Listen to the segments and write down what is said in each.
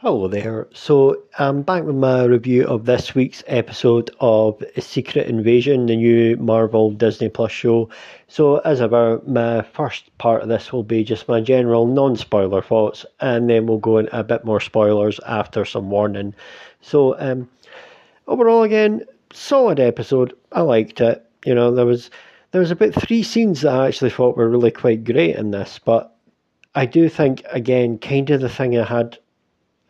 Hello there. So I'm back with my review of this week's episode of Secret Invasion, the new Marvel Disney Plus show. So as ever, my first part of this will be just my general non-spoiler thoughts, and then we'll go into a bit more spoilers after some warning. So um, overall, again, solid episode. I liked it. You know, there was there was about three scenes that I actually thought were really quite great in this, but I do think again, kind of the thing I had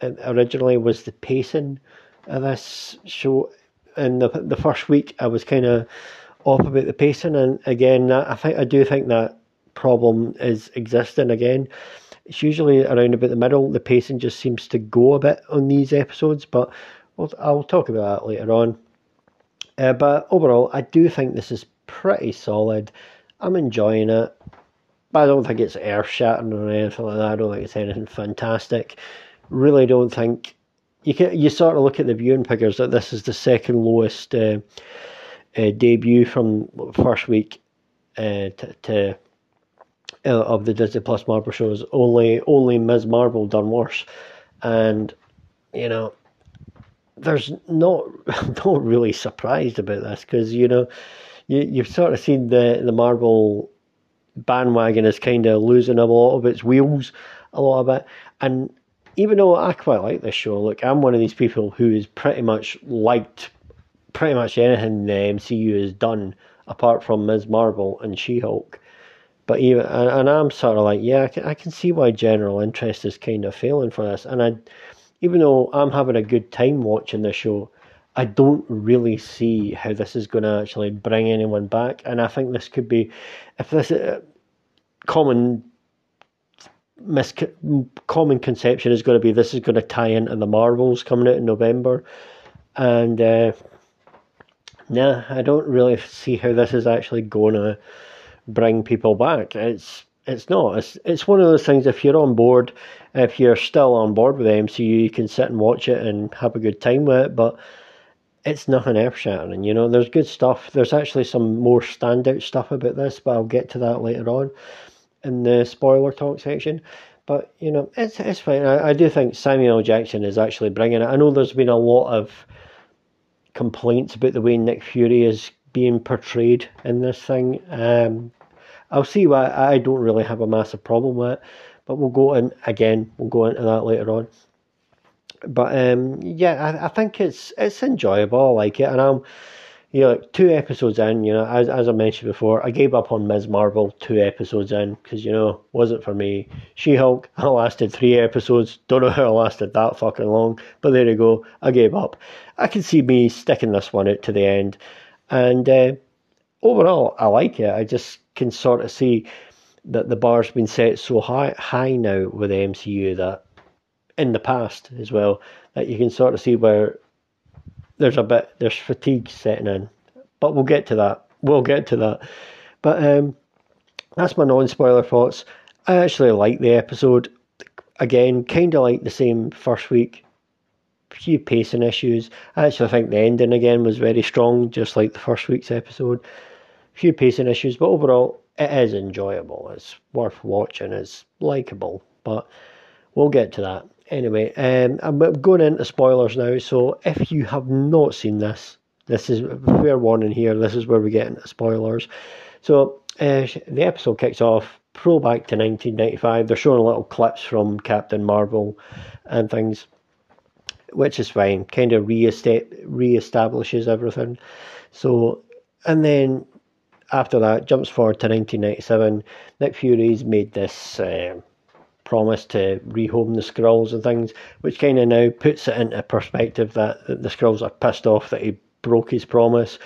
originally was the pacing of this show. In the the first week, I was kind of off about the pacing, and again, I think I do think that problem is existing again. It's usually around about the middle. The pacing just seems to go a bit on these episodes, but we'll, I'll talk about that later on. Uh, but overall, I do think this is pretty solid. I'm enjoying it, but I don't think it's earth shattering or anything like that. I don't think it's anything fantastic really don't think you can. You sort of look at the viewing figures that this is the second lowest uh, uh, debut from first week uh, to, to uh, of the Disney Plus Marvel shows. Only only Ms. Marvel done worse, and you know there's not not really surprised about this because you know you you've sort of seen the the Marvel bandwagon is kind of losing a lot of its wheels a lot of it and even though I quite like this show, look, I'm one of these people who is pretty much liked pretty much anything the MCU has done apart from Ms. Marvel and She Hulk. But even and, and, I'm sort of like, yeah, I can, I can see why general interest is kind of failing for this. And I, even though I'm having a good time watching the show, I don't really see how this is going to actually bring anyone back. And I think this could be, if this uh, common mis- common conception is going to be this is going to tie into the Marvels coming out in November, and uh, nah, I don't really see how this is actually going to bring people back. It's it's not. It's it's one of those things. If you're on board, if you're still on board with the MCU, you can sit and watch it and have a good time with it. But it's nothing earth shattering. You know, there's good stuff. There's actually some more standout stuff about this, but I'll get to that later on in the spoiler talk section. But you know, it's it's fine. I, I do think Samuel Jackson is actually bringing it. I know there's been a lot of complaints about the way Nick Fury is being portrayed in this thing. Um, I'll see why I don't really have a massive problem with it, but we'll go in again. We'll go into that later on. But um, yeah, I, I think it's it's enjoyable. I like it, and I'm you know, two episodes in, you know, as as I mentioned before, I gave up on Ms. Marvel two episodes in because you know wasn't for me. She Hulk, I lasted three episodes. Don't know how I lasted that fucking long, but there you go. I gave up. I can see me sticking this one out to the end, and uh, overall, I like it. I just can sort of see that the bar's been set so high high now with the MCU that in the past as well that you can sort of see where there's a bit there's fatigue setting in, but we'll get to that. We'll get to that. But um, that's my non-spoiler thoughts. I actually like the episode. Again, kind of like the same first week. Few pacing issues. I actually think the ending again was very strong, just like the first week's episode. Few pacing issues, but overall, it is enjoyable. It's worth watching. It's likable, but we'll get to that anyway, um, I'm going into spoilers now. So if you have not seen this, this is fair warning here. This is where we get into spoilers. So uh, the episode kicks off. Pro back to 1995. They're showing little clips from Captain Marvel and things, which is fine. Kind of re-establishes everything. So, and then after that, jumps forward to 1997. Nick Fury's made this. Uh, promise to rehome the Skrulls and things, which kind of now puts it into perspective that the Skrulls are pissed off that he broke his promise,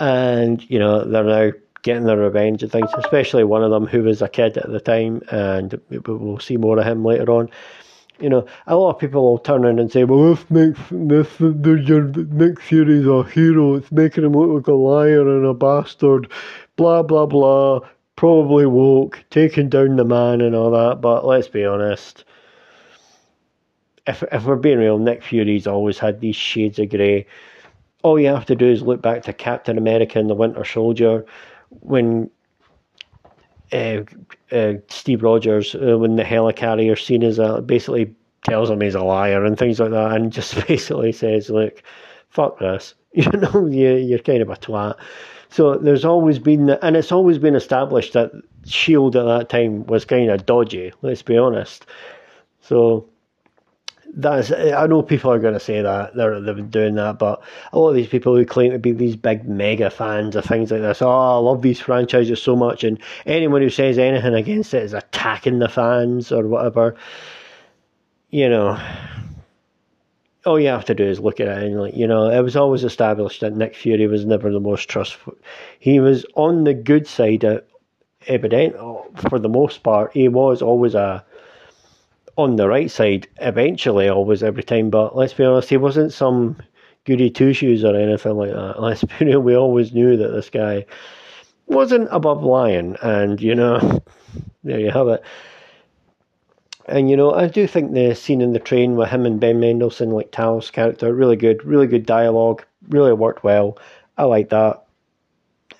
and you know they're now getting their revenge and things. Especially one of them who was a kid at the time, and we'll see more of him later on. You know, a lot of people will turn around and say, "Well, if Nick, if Nick Fury's a hero, it's making him look like a liar and a bastard." Blah blah blah probably woke, taking down the man and all that, but let's be honest. If, if we're being real, Nick Fury's always had these shades of grey. All you have to do is look back to Captain America and the Winter Soldier when uh, uh, Steve Rogers, uh, when the helicarrier scene is a, basically tells him he's a liar and things like that, and just basically says, "Look, fuck this." You know, you, you're kind of a twat. So there's always been, and it's always been established that Shield at that time was kind of dodgy. Let's be honest. So that's I know people are going to say that they're they've been doing that, but a lot of these people who claim to be these big mega fans of things like this, oh, I love these franchises so much, and anyone who says anything against it is attacking the fans or whatever. You know, all you have to do is look at it and like you know it was always established that Nick Fury was never the most trustful. He was on the good side, of, evident uh, for the most part. He was always a on the right side eventually, always every time. But let's be honest, he wasn't some goody two shoes or anything like that. Let's be real, we always knew that this guy wasn't above lying, and you know, there you have it. And you know, I do think the scene in the train with him and Ben Mendelsohn, like Talos' character, really good, really good dialogue, really worked well. I like that.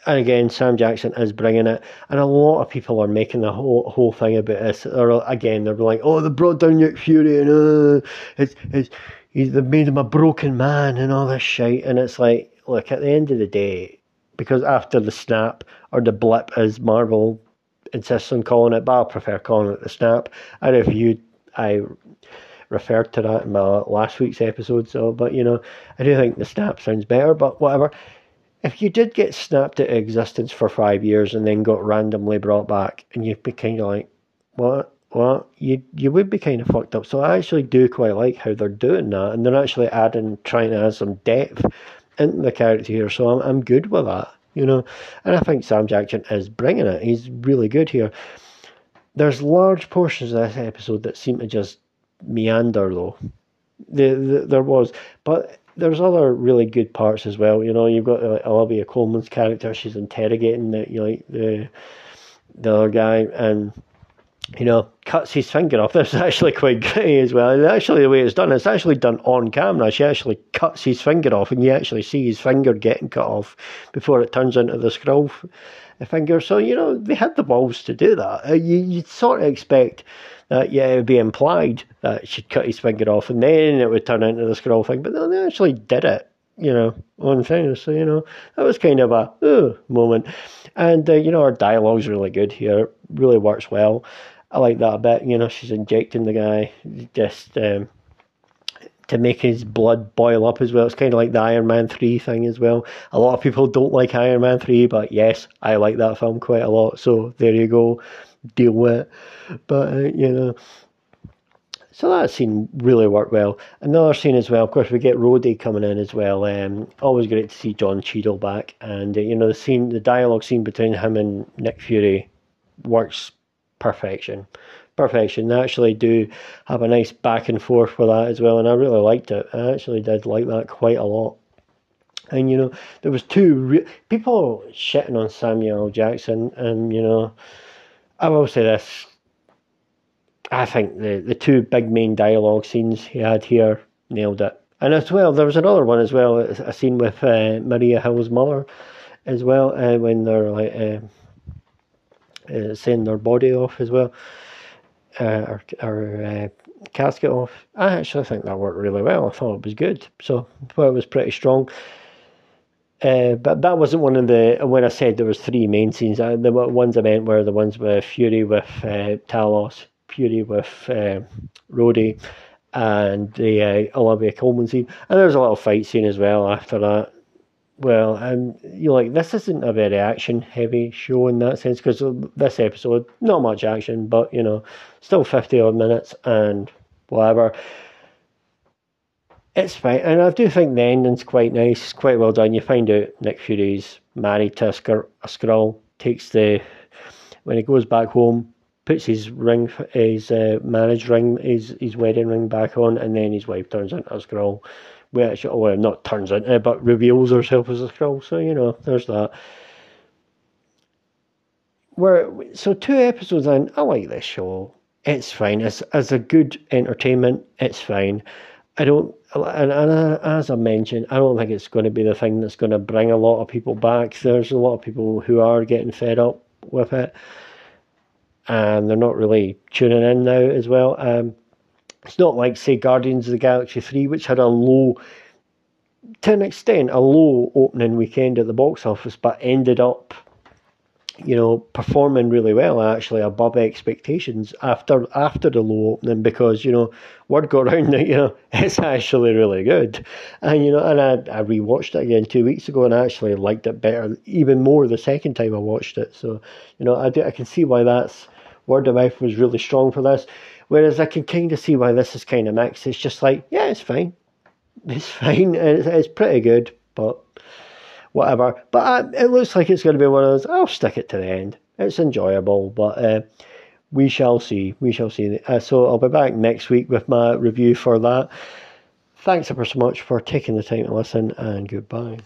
And again, Sam Jackson is bringing it, and a lot of people are making the whole whole thing about this. Or again, they're like, "Oh, they brought down Nick Fury, and uh, it's it's they've made him a broken man, and all this shit." And it's like, look, at the end of the day, because after the snap or the blip, as Marvel insists on calling it, but I prefer calling it the snap. I reviewed, I referred to that in my last week's episode. So, but you know, I do think the snap sounds better. But whatever. If you did get snapped into existence for five years and then got randomly brought back, and you'd be kind of like, what? What? You you would be kind of fucked up. So I actually do quite like how they're doing that, and they're actually adding, trying to add some depth into the character here. So I'm I'm good with that you know. And I think Sam Jackson is bringing it. He's really good here. There's large portions of this episode that seem to just meander, though. The, the, there was, but there's other really good parts as well. You know, you've got like, Olivia Colman's character; she's interrogating the you know, the the other guy, and you know, cuts his finger off. That's actually quite great as well. And actually, the way it's done, it's actually done on camera. She actually cuts his finger off, and you actually see his finger getting cut off before it turns into the Skrull finger. So, you know, they had the balls to do that. Uh, you, you'd sort of expect that, yeah, it would be implied that she'd cut his finger off, and then it would turn into the Skrull thing. But no, they actually did it you know, on things. So, you know, that was kind of a uh, moment. And, uh, you know, our dialogue's really good here, really works well. I like that a bit. You know, she's injecting the guy just um, to make his blood boil up as well. It's kind of like the Iron Man 3 thing as well. A lot of people don't like Iron Man 3, but yes, I like that film quite a lot. So there you go. Deal with it. But, uh, you know. So that scene really worked well. Another scene as well, of course, we get Rhodey coming in as well. Um, always great to see Don Cheadle back. And, uh, you know, the scene, the dialogue scene between him and Nick Fury works perfection. Perfection. They actually do have a nice back and forth for that as well, and I really liked it. I actually did like that quite a lot. And you know, there was two re- people shitting on Samuel Jackson, and you know, I will say this: I think the the two big main dialogue scenes he had here nailed it. And as well, there was another one as well, a scene with uh, Maria Hill's mother, as well, uh, when they're like. Uh, uh, send their body off as well, uh, or, or uh, casket off. I actually think that worked really well. I thought it was good. So I thought it was pretty strong. Uh, but that wasn't one of the when I said there was three main scenes. Uh, the ones I meant were the ones with Fury with uh, Talos, Fury with uh, Rhodey, and the uh, Olivia Colman scene. And there was a little fight scene as well after that well, and you're like, this isn't a very action heavy show in that sense because this episode, not much action, but you know, still 50 odd minutes and whatever. It's fine, and I do think the ending's quite nice, it's quite well done. You find out Nick Fury's married to a, a Skrull, takes the when he goes back home, puts his ring, his uh, marriage ring, his his wedding ring back on, and then his wife turns into a Skrull which well not turns into but reveals herself as a Skrull. So you know, there's that. Where so two episodes in, I like this show. It's fine. As as a good entertainment, it's fine. I don't, and, and as I mentioned, I don't think it's going to be the thing that's going to bring a lot of people back. There's a lot of people who are getting fed up with it, and they're not really tuning in now as well. Um, It's not like, say, Guardians of the Galaxy 3, which had a low, to an extent, a low opening weekend at the box office, but ended up you know, performing really well, actually above expectations after after the low opening because you know word got around that you know it's actually really good, and you know, and I I rewatched it again two weeks ago and I actually liked it better even more the second time I watched it. So you know, I do, I can see why that's word of mouth was really strong for this, whereas I can kind of see why this is kind of mixed. It's just like yeah, it's fine, it's fine, it's, it's pretty good, but whatever. But it looks like it's going to be one of those. I'll stick it to the end. It's enjoyable, but uh, we shall see. We shall see. Uh, so I'll be back next week with my review for that. Thanks ever so much for taking the time to listen, and goodbye.